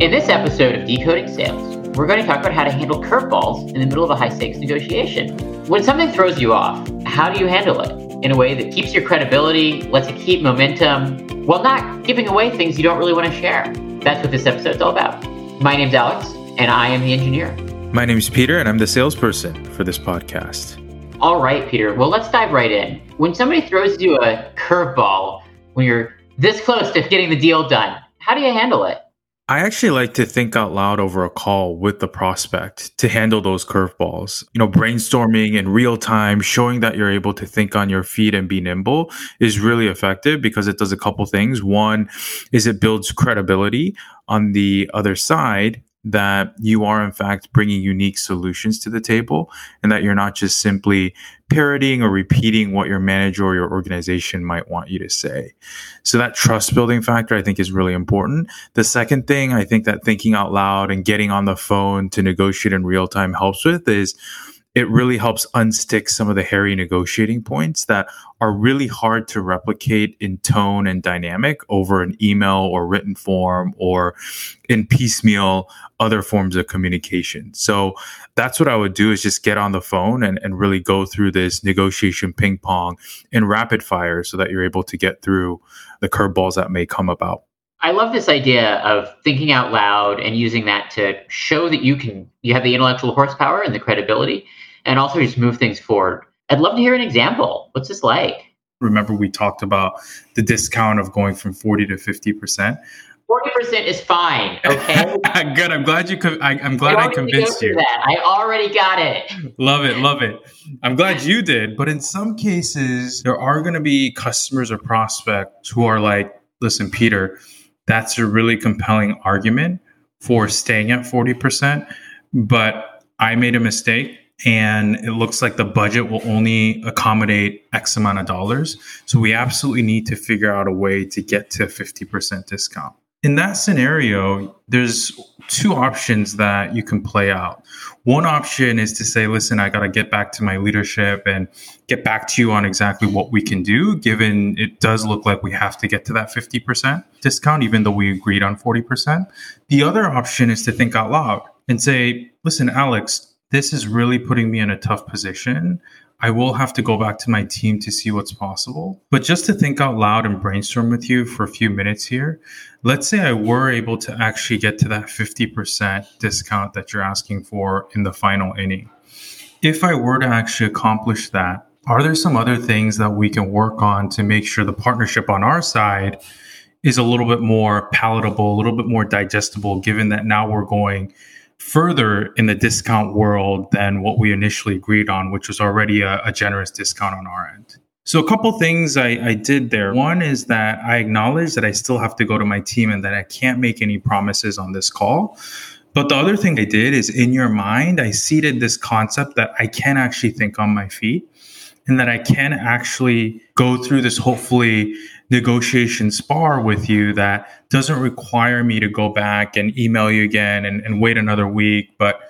In this episode of Decoding Sales, we're going to talk about how to handle curveballs in the middle of a high stakes negotiation. When something throws you off, how do you handle it in a way that keeps your credibility, lets you keep momentum, while not giving away things you don't really want to share? That's what this episode's all about. My name's Alex, and I am the engineer. My name is Peter, and I'm the salesperson for this podcast. All right, Peter. Well, let's dive right in. When somebody throws you a curveball, when you're this close to getting the deal done, how do you handle it? I actually like to think out loud over a call with the prospect to handle those curveballs. You know, brainstorming in real time, showing that you're able to think on your feet and be nimble is really effective because it does a couple things. One is it builds credibility on the other side that you are in fact bringing unique solutions to the table and that you're not just simply parroting or repeating what your manager or your organization might want you to say. So that trust building factor I think is really important. The second thing I think that thinking out loud and getting on the phone to negotiate in real time helps with is it really helps unstick some of the hairy negotiating points that are really hard to replicate in tone and dynamic over an email or written form or in piecemeal other forms of communication. So that's what I would do is just get on the phone and, and really go through this negotiation ping pong in rapid fire so that you're able to get through the curveballs that may come about. I love this idea of thinking out loud and using that to show that you can you have the intellectual horsepower and the credibility and also just move things forward. I'd love to hear an example. What's this like? Remember we talked about the discount of going from 40 to 50%. 40% is fine, okay? Good. I'm glad you I, am glad I convinced you. That. I already got it. Love it. Love it. I'm glad you did. But in some cases, there are going to be customers or prospects who are like, listen, Peter, that's a really compelling argument for staying at 40%. But I made a mistake and it looks like the budget will only accommodate X amount of dollars. So we absolutely need to figure out a way to get to 50% discount. In that scenario, there's two options that you can play out. One option is to say, listen, I got to get back to my leadership and get back to you on exactly what we can do, given it does look like we have to get to that 50% discount, even though we agreed on 40%. The other option is to think out loud and say, listen, Alex, this is really putting me in a tough position. I will have to go back to my team to see what's possible. But just to think out loud and brainstorm with you for a few minutes here, let's say I were able to actually get to that 50% discount that you're asking for in the final inning. If I were to actually accomplish that, are there some other things that we can work on to make sure the partnership on our side is a little bit more palatable, a little bit more digestible, given that now we're going further in the discount world than what we initially agreed on, which was already a, a generous discount on our end. So, a couple things I, I, did there. One is that I acknowledge that I still have to go to my team and that I can't make any promises on this call. But the other thing I did is in your mind, I seeded this concept that I can actually think on my feet and that I can actually go through this hopefully negotiation spar with you that doesn't require me to go back and email you again and, and wait another week, but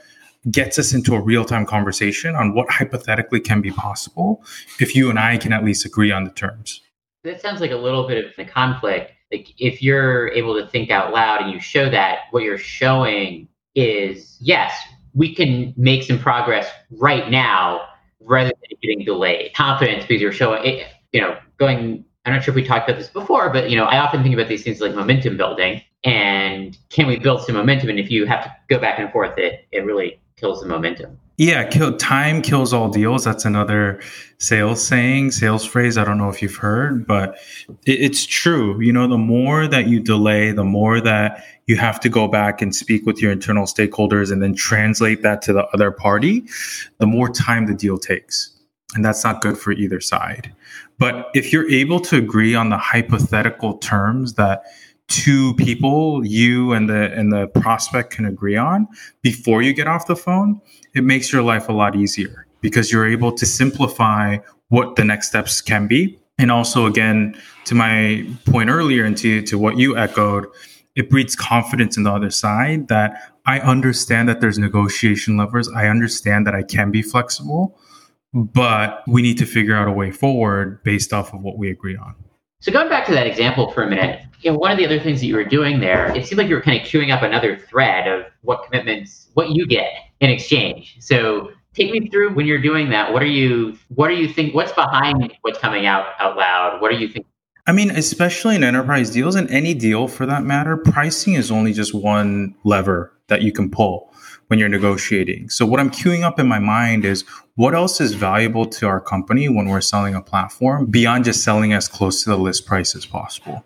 gets us into a real time conversation on what hypothetically can be possible if you and I can at least agree on the terms. That sounds like a little bit of the conflict. Like if you're able to think out loud and you show that, what you're showing is yes, we can make some progress right now rather than getting delayed. Confidence because you're showing, it, you know, going I'm not sure if we talked about this before, but you know, I often think about these things like momentum building and can we build some momentum? And if you have to go back and forth, it it really kills the momentum. Yeah, kill, time kills all deals. That's another sales saying, sales phrase. I don't know if you've heard, but it, it's true. You know, the more that you delay, the more that you have to go back and speak with your internal stakeholders and then translate that to the other party, the more time the deal takes. And that's not good for either side. But if you're able to agree on the hypothetical terms that two people, you and the and the prospect can agree on before you get off the phone, it makes your life a lot easier because you're able to simplify what the next steps can be. And also again, to my point earlier and to, to what you echoed, it breeds confidence in the other side that I understand that there's negotiation levers. I understand that I can be flexible but we need to figure out a way forward based off of what we agree on. So going back to that example for a minute, you know, one of the other things that you were doing there, it seemed like you were kind of queuing up another thread of what commitments, what you get in exchange. So take me through when you're doing that. What are you, what are you think, what's behind what's coming out out loud? What are you thinking? I mean, especially in enterprise deals and any deal for that matter, pricing is only just one lever that you can pull when you're negotiating. So what I'm queuing up in my mind is what else is valuable to our company when we're selling a platform beyond just selling as close to the list price as possible.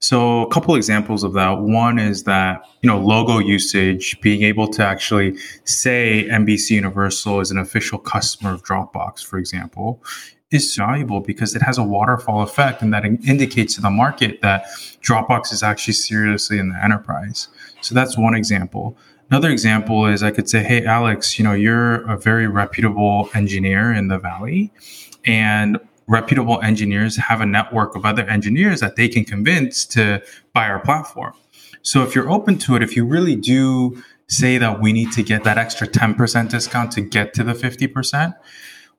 So a couple examples of that. One is that, you know, logo usage, being able to actually say NBC Universal is an official customer of Dropbox, for example, is valuable because it has a waterfall effect and that indicates to the market that Dropbox is actually seriously in the enterprise. So that's one example. Another example is I could say, Hey, Alex, you know, you're a very reputable engineer in the Valley and reputable engineers have a network of other engineers that they can convince to buy our platform. So if you're open to it, if you really do say that we need to get that extra 10% discount to get to the 50%,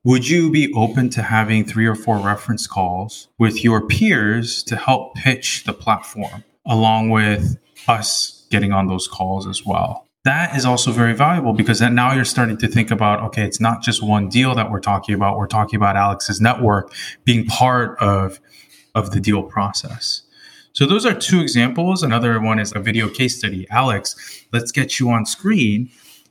would you be open to having three or four reference calls with your peers to help pitch the platform along with us getting on those calls as well? that is also very valuable because then now you're starting to think about okay it's not just one deal that we're talking about. We're talking about alex's network being part of of the deal process. So those are two examples. Another one is a video case study. Alex let's get you on screen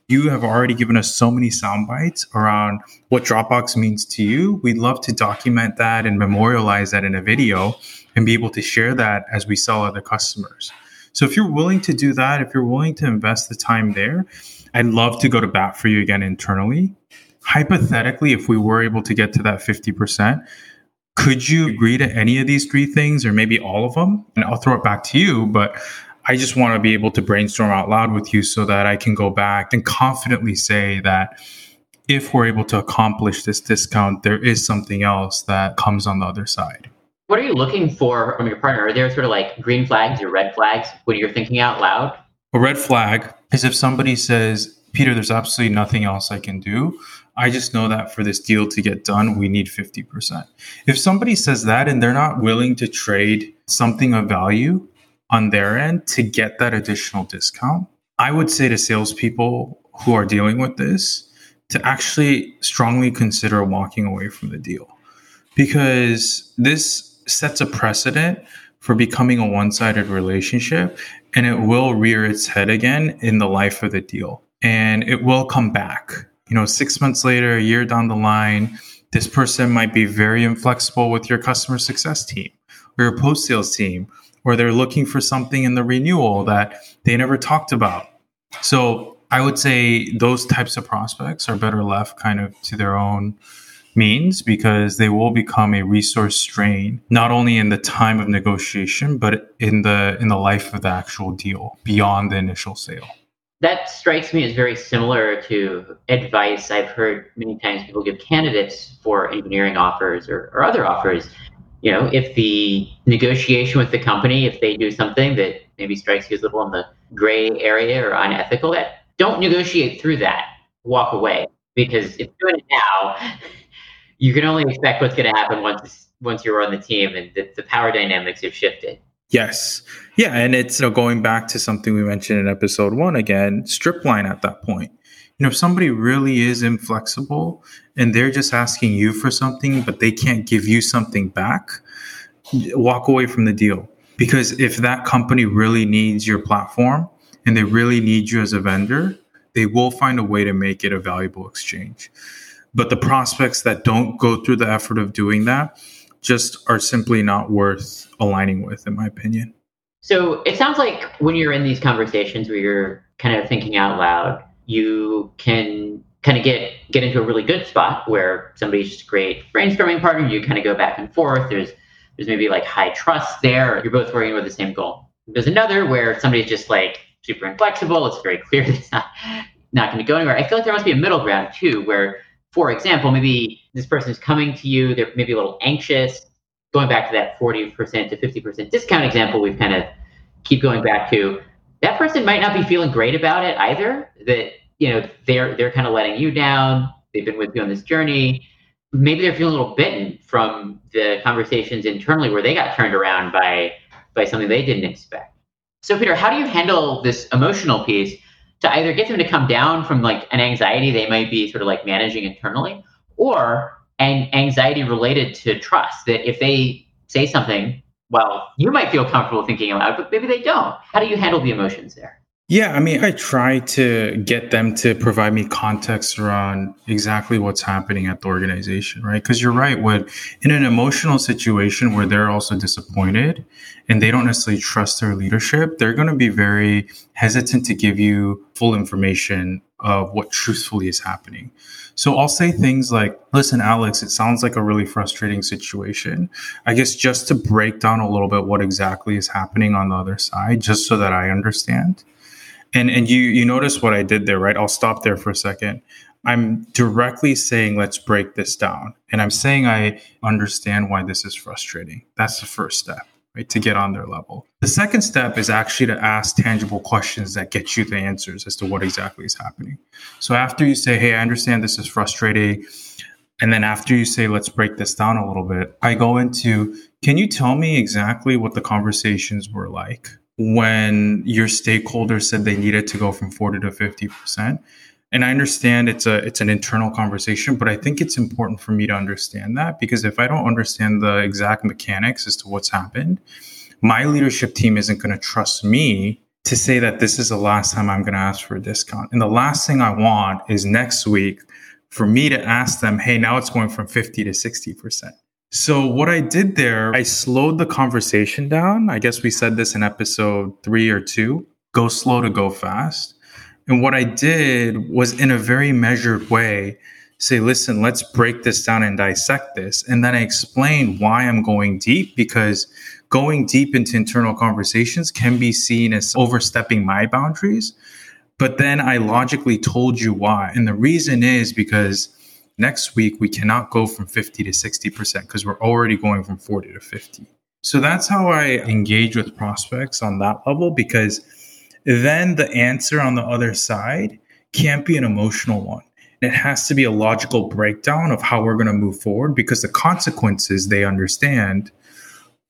you have already given us so many sound bites around what dropbox means to you we'd love to document that and memorialize that in a video and be able to share that as we sell other customers so if you're willing to do that, if you're willing to invest the time there, I'd love to go to bat for you again internally. Hypothetically, if we were able to get to that 50%, could you agree to any of these three things or maybe all of them? And I'll throw it back to you, but I just want to be able to brainstorm out loud with you so that I can go back and confidently say that if we're able to accomplish this discount, there is something else that comes on the other side. What are you looking for from your partner? Are there sort of like green flags or red flags when you're thinking out loud? A red flag is if somebody says, Peter, there's absolutely nothing else I can do. I just know that for this deal to get done, we need 50%. If somebody says that and they're not willing to trade something of value on their end to get that additional discount, I would say to salespeople who are dealing with this to actually strongly consider walking away from the deal because this sets a precedent for becoming a one sided relationship and it will rear its head again in the life of the deal and it will come back. You know, six months later, a year down the line, this person might be very inflexible with your customer success team or your post sales team, or they're looking for something in the renewal that they never talked about. So I would say those types of prospects are better left kind of to their own means because they will become a resource strain not only in the time of negotiation but in the in the life of the actual deal beyond the initial sale that strikes me as very similar to advice I've heard many times people give candidates for engineering offers or, or other offers. You know, if the negotiation with the company, if they do something that maybe strikes you as a little in the gray area or unethical, that don't negotiate through that. Walk away. Because if you're doing it now, you can only expect what's going to happen once once you're on the team and the, the power dynamics have shifted. Yes. Yeah. And it's you know, going back to something we mentioned in episode one again, strip line at that point. You know, if somebody really is inflexible and they're just asking you for something, but they can't give you something back, walk away from the deal. Because if that company really needs your platform and they really need you as a vendor, they will find a way to make it a valuable exchange. But the prospects that don't go through the effort of doing that just are simply not worth aligning with, in my opinion. So it sounds like when you're in these conversations where you're kind of thinking out loud, you can kind of get get into a really good spot where somebody's just a great brainstorming partner. You kind of go back and forth. There's there's maybe like high trust there. You're both working with the same goal. There's another where somebody's just like super inflexible. It's very clear that it's not not going to go anywhere. I feel like there must be a middle ground too, where for example, maybe this person is coming to you, they're maybe a little anxious. Going back to that 40% to 50% discount example, we've kind of keep going back to that person might not be feeling great about it either. That, you know, they're they're kind of letting you down. They've been with you on this journey. maybe they're feeling a little bitten from the conversations internally where they got turned around by by something they didn't expect. So Peter, how do you handle this emotional piece to either get them to come down from like an anxiety they might be sort of like managing internally or an anxiety related to trust that if they say something, well, you might feel comfortable thinking aloud, but maybe they don't. How do you handle the emotions there? Yeah, I mean, I try to get them to provide me context around exactly what's happening at the organization, right? Because you're right, when in an emotional situation where they're also disappointed and they don't necessarily trust their leadership, they're going to be very hesitant to give you full information of what truthfully is happening. So I'll say things like, listen, Alex, it sounds like a really frustrating situation. I guess just to break down a little bit what exactly is happening on the other side, just so that I understand. And and you you notice what I did there, right? I'll stop there for a second. I'm directly saying let's break this down. And I'm saying I understand why this is frustrating. That's the first step, right? To get on their level. The second step is actually to ask tangible questions that get you the answers as to what exactly is happening. So after you say, "Hey, I understand this is frustrating," and then after you say, let's break this down a little bit, I go into, can you tell me exactly what the conversations were like? When your stakeholders said they needed to go from 40 to 50%. And I understand it's a it's an internal conversation, but I think it's important for me to understand that because if I don't understand the exact mechanics as to what's happened, my leadership team isn't going to trust me to say that this is the last time I'm going to ask for a discount. And the last thing I want is next week for me to ask them, hey, now it's going from 50 to 60%. So what I did there, I slowed the conversation down. I guess we said this in episode three or two go slow to go fast. And what I did was in a very measured way say, listen, let's break this down and dissect this. And then I explained why I'm going deep because going deep into internal conversations can be seen as overstepping my boundaries. But then I logically told you why. And the reason is because Next week, we cannot go from 50 to 60% because we're already going from 40 to 50. So that's how I engage with prospects on that level because then the answer on the other side can't be an emotional one. It has to be a logical breakdown of how we're going to move forward because the consequences they understand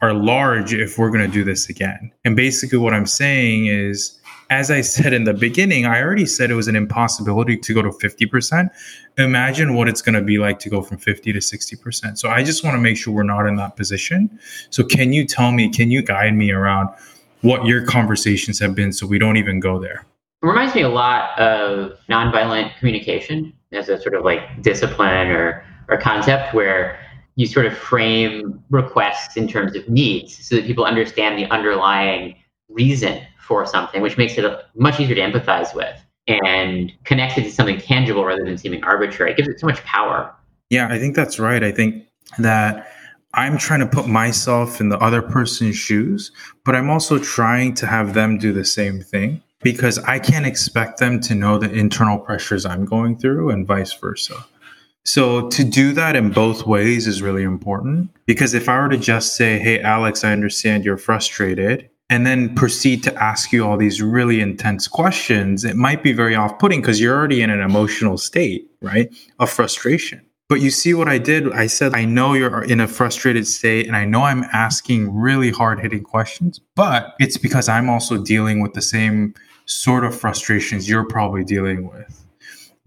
are large if we're going to do this again. And basically, what I'm saying is as I said in the beginning, I already said it was an impossibility to go to 50%. Imagine what it's going to be like to go from 50 to 60%. So I just want to make sure we're not in that position. So can you tell me, can you guide me around what your conversations have been so we don't even go there? It reminds me a lot of nonviolent communication as a sort of like discipline or, or concept where you sort of frame requests in terms of needs so that people understand the underlying reason for something, which makes it much easier to empathize with and connects it to something tangible rather than seeming arbitrary. It gives it so much power. Yeah, I think that's right. I think that I'm trying to put myself in the other person's shoes, but I'm also trying to have them do the same thing because I can't expect them to know the internal pressures I'm going through and vice versa. So to do that in both ways is really important because if I were to just say, Hey, Alex, I understand you're frustrated and then proceed to ask you all these really intense questions, it might be very off putting because you're already in an emotional state, right? Of frustration. But you see what I did? I said, I know you're in a frustrated state and I know I'm asking really hard hitting questions, but it's because I'm also dealing with the same sort of frustrations you're probably dealing with.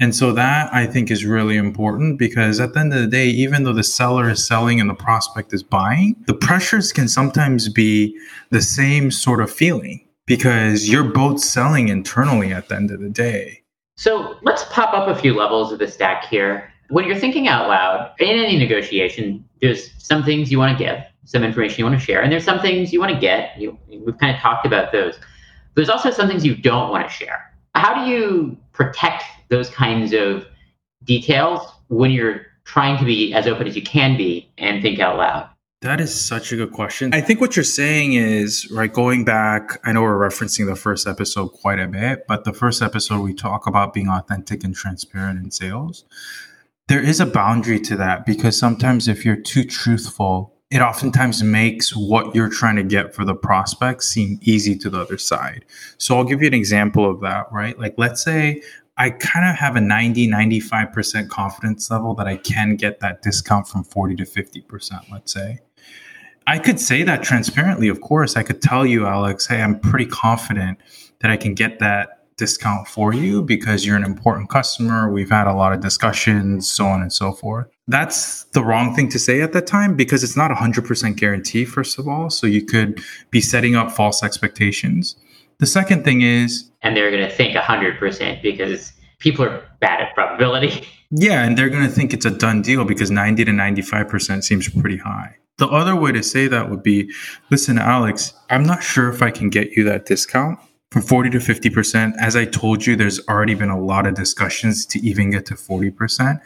And so that I think is really important because at the end of the day, even though the seller is selling and the prospect is buying, the pressures can sometimes be the same sort of feeling because you're both selling internally at the end of the day. So let's pop up a few levels of the stack here. When you're thinking out loud in any negotiation, there's some things you want to give, some information you want to share, and there's some things you want to get. You, we've kind of talked about those. There's also some things you don't want to share. How do you protect those kinds of details when you're trying to be as open as you can be and think out loud? That is such a good question. I think what you're saying is, right, going back, I know we're referencing the first episode quite a bit, but the first episode we talk about being authentic and transparent in sales. There is a boundary to that because sometimes if you're too truthful, it oftentimes makes what you're trying to get for the prospect seem easy to the other side. So I'll give you an example of that, right? Like, let's say I kind of have a 90, 95% confidence level that I can get that discount from 40 to 50%, let's say. I could say that transparently, of course. I could tell you, Alex, hey, I'm pretty confident that I can get that discount for you because you're an important customer. We've had a lot of discussions, so on and so forth. That's the wrong thing to say at that time because it's not a 100% guarantee, first of all. So you could be setting up false expectations. The second thing is. And they're going to think 100% because people are bad at probability. Yeah, and they're going to think it's a done deal because 90 to 95% seems pretty high. The other way to say that would be listen, Alex, I'm not sure if I can get you that discount from 40 to 50%. As I told you, there's already been a lot of discussions to even get to 40%.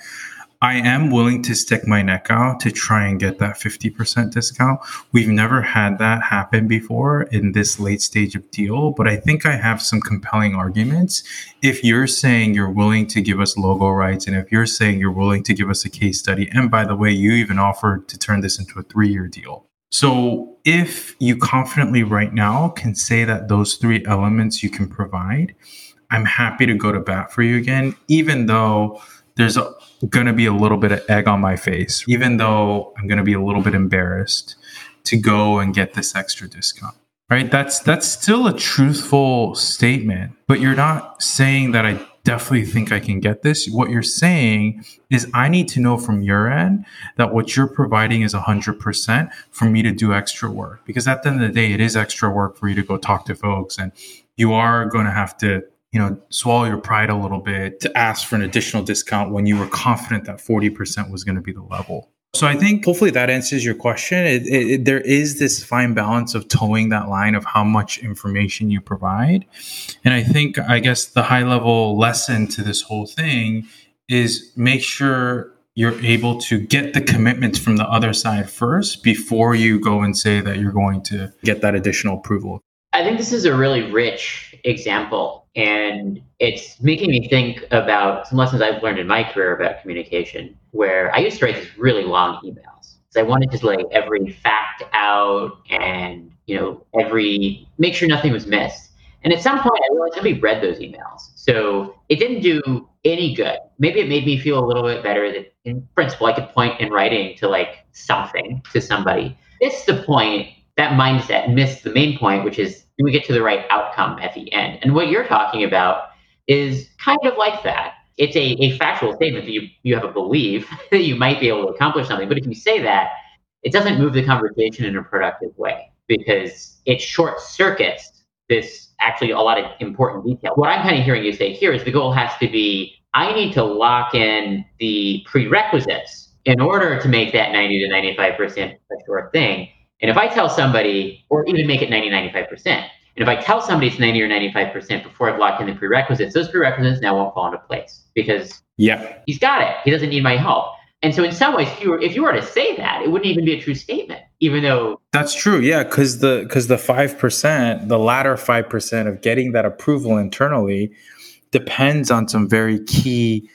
I am willing to stick my neck out to try and get that 50% discount. We've never had that happen before in this late stage of deal, but I think I have some compelling arguments. If you're saying you're willing to give us logo rights, and if you're saying you're willing to give us a case study, and by the way, you even offered to turn this into a three year deal. So if you confidently right now can say that those three elements you can provide, I'm happy to go to bat for you again, even though there's going to be a little bit of egg on my face, even though I'm going to be a little bit embarrassed to go and get this extra discount. Right? That's that's still a truthful statement, but you're not saying that I definitely think I can get this. What you're saying is I need to know from your end that what you're providing is 100% for me to do extra work because at the end of the day it is extra work for you to go talk to folks and you are going to have to you know, swallow your pride a little bit to ask for an additional discount when you were confident that 40% was going to be the level. So I think hopefully that answers your question. It, it, it, there is this fine balance of toeing that line of how much information you provide. And I think, I guess, the high level lesson to this whole thing is make sure you're able to get the commitments from the other side first before you go and say that you're going to get that additional approval. I think this is a really rich example, and it's making me think about some lessons I've learned in my career about communication, where I used to write these really long emails. So I wanted to lay every fact out and, you know, every make sure nothing was missed. And at some point, I realized nobody read those emails. So it didn't do any good. Maybe it made me feel a little bit better that, in principle, I could point in writing to like something to somebody. It's the point that mindset missed the main point, which is we get to the right outcome at the end? And what you're talking about is kind of like that. It's a, a factual statement that you, you have a belief that you might be able to accomplish something. But if you say that, it doesn't move the conversation in a productive way because it short circuits this actually a lot of important detail. What I'm kind of hearing you say here is the goal has to be I need to lock in the prerequisites in order to make that 90 to 95% a sure thing. And if I tell somebody, or even make it 90, 95%, and if I tell somebody it's 90 or 95% before I've locked in the prerequisites, those prerequisites now won't fall into place because yeah, he's got it. He doesn't need my help. And so, in some ways, if you were, if you were to say that, it wouldn't even be a true statement, even though that's true. Yeah, because the because the five percent, the latter five percent of getting that approval internally, depends on some very key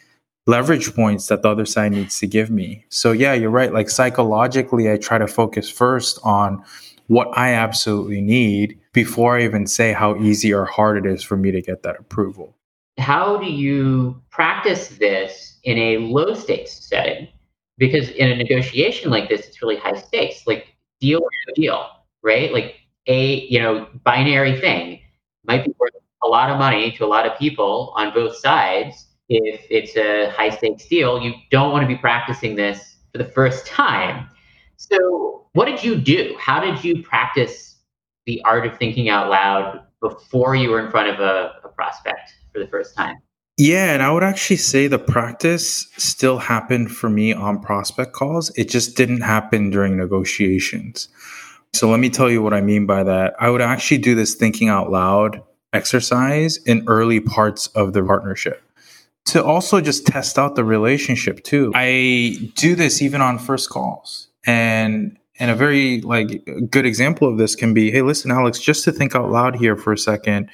leverage points that the other side needs to give me. So yeah, you're right. Like psychologically, I try to focus first on what I absolutely need before I even say how easy or hard it is for me to get that approval. How do you practice this in a low stakes setting? Because in a negotiation like this, it's really high stakes, like deal or no deal, right? Like a, you know, binary thing might be worth a lot of money to a lot of people on both sides if it's a high stakes deal, you don't want to be practicing this for the first time. So, what did you do? How did you practice the art of thinking out loud before you were in front of a, a prospect for the first time? Yeah, and I would actually say the practice still happened for me on prospect calls. It just didn't happen during negotiations. So let me tell you what I mean by that. I would actually do this thinking out loud exercise in early parts of the partnership to also just test out the relationship too. I do this even on first calls. And and a very like good example of this can be, hey, listen, Alex, just to think out loud here for a second.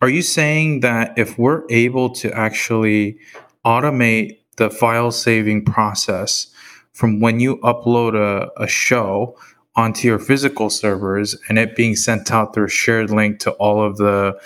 Are you saying that if we're able to actually automate the file saving process from when you upload a, a show onto your physical servers and it being sent out through a shared link to all of the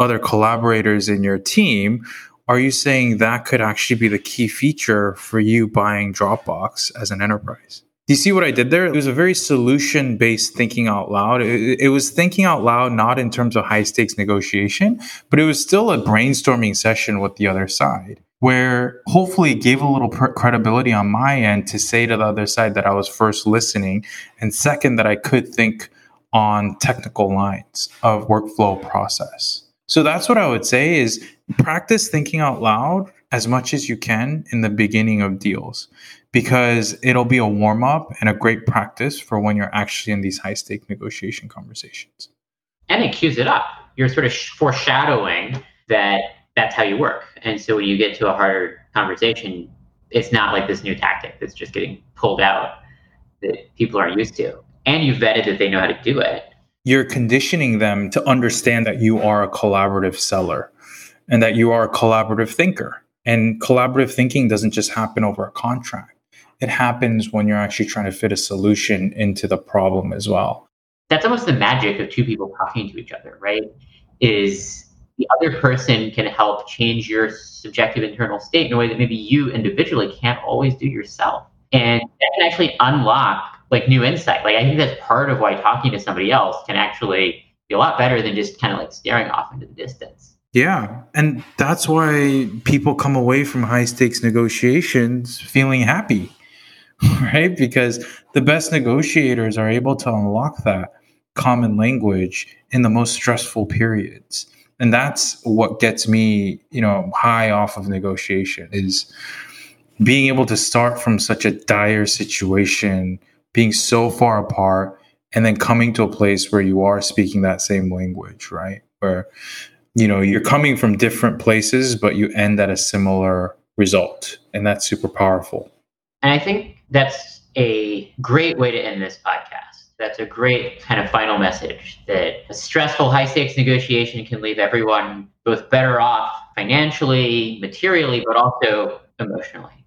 other collaborators in your team, are you saying that could actually be the key feature for you buying Dropbox as an enterprise? Do you see what I did there? It was a very solution based thinking out loud. It, it, was thinking out loud, not in terms of high stakes negotiation, but it was still a brainstorming session with the other side where hopefully it gave a little credibility on my end to say to the other side that I was first listening, and second, that I could think on technical lines of workflow process. So that's what I would say is practice thinking out loud as much as you can in the beginning of deals because it'll be a warm up and a great practice for when you're actually in these high stake negotiation conversations. And it cues it up. You're sort of foreshadowing that that's how you work. And so when you get to a harder conversation, it's not like this new tactic that's just getting pulled out that people aren't used to. And you've vetted that they know how to do it. You're conditioning them to understand that you are a collaborative seller and that you are a collaborative thinker. And collaborative thinking doesn't just happen over a contract. It happens when you're actually trying to fit a solution into the problem as well. That's almost the magic of two people talking to each other, right? Is the other person can help change your subjective internal state in a way that maybe you individually can't always do yourself. And that can actually unlock like new insight. Like I think that's part of why talking to somebody else can actually be a lot better than just kind of like staring off into the distance. Yeah. And that's why people come away from high stakes negotiations feeling happy, right? Because the best negotiators are able to unlock that common language in the most stressful periods and that's what gets me you know high off of negotiation is being able to start from such a dire situation being so far apart and then coming to a place where you are speaking that same language right? Where you know you're coming from different places but you end at a similar result. And that's super powerful. And i think that's a great way to end this podcast. That's a great kind of final message that a stressful high stakes negotiation can leave everyone both better off financially, materially, but also emotionally.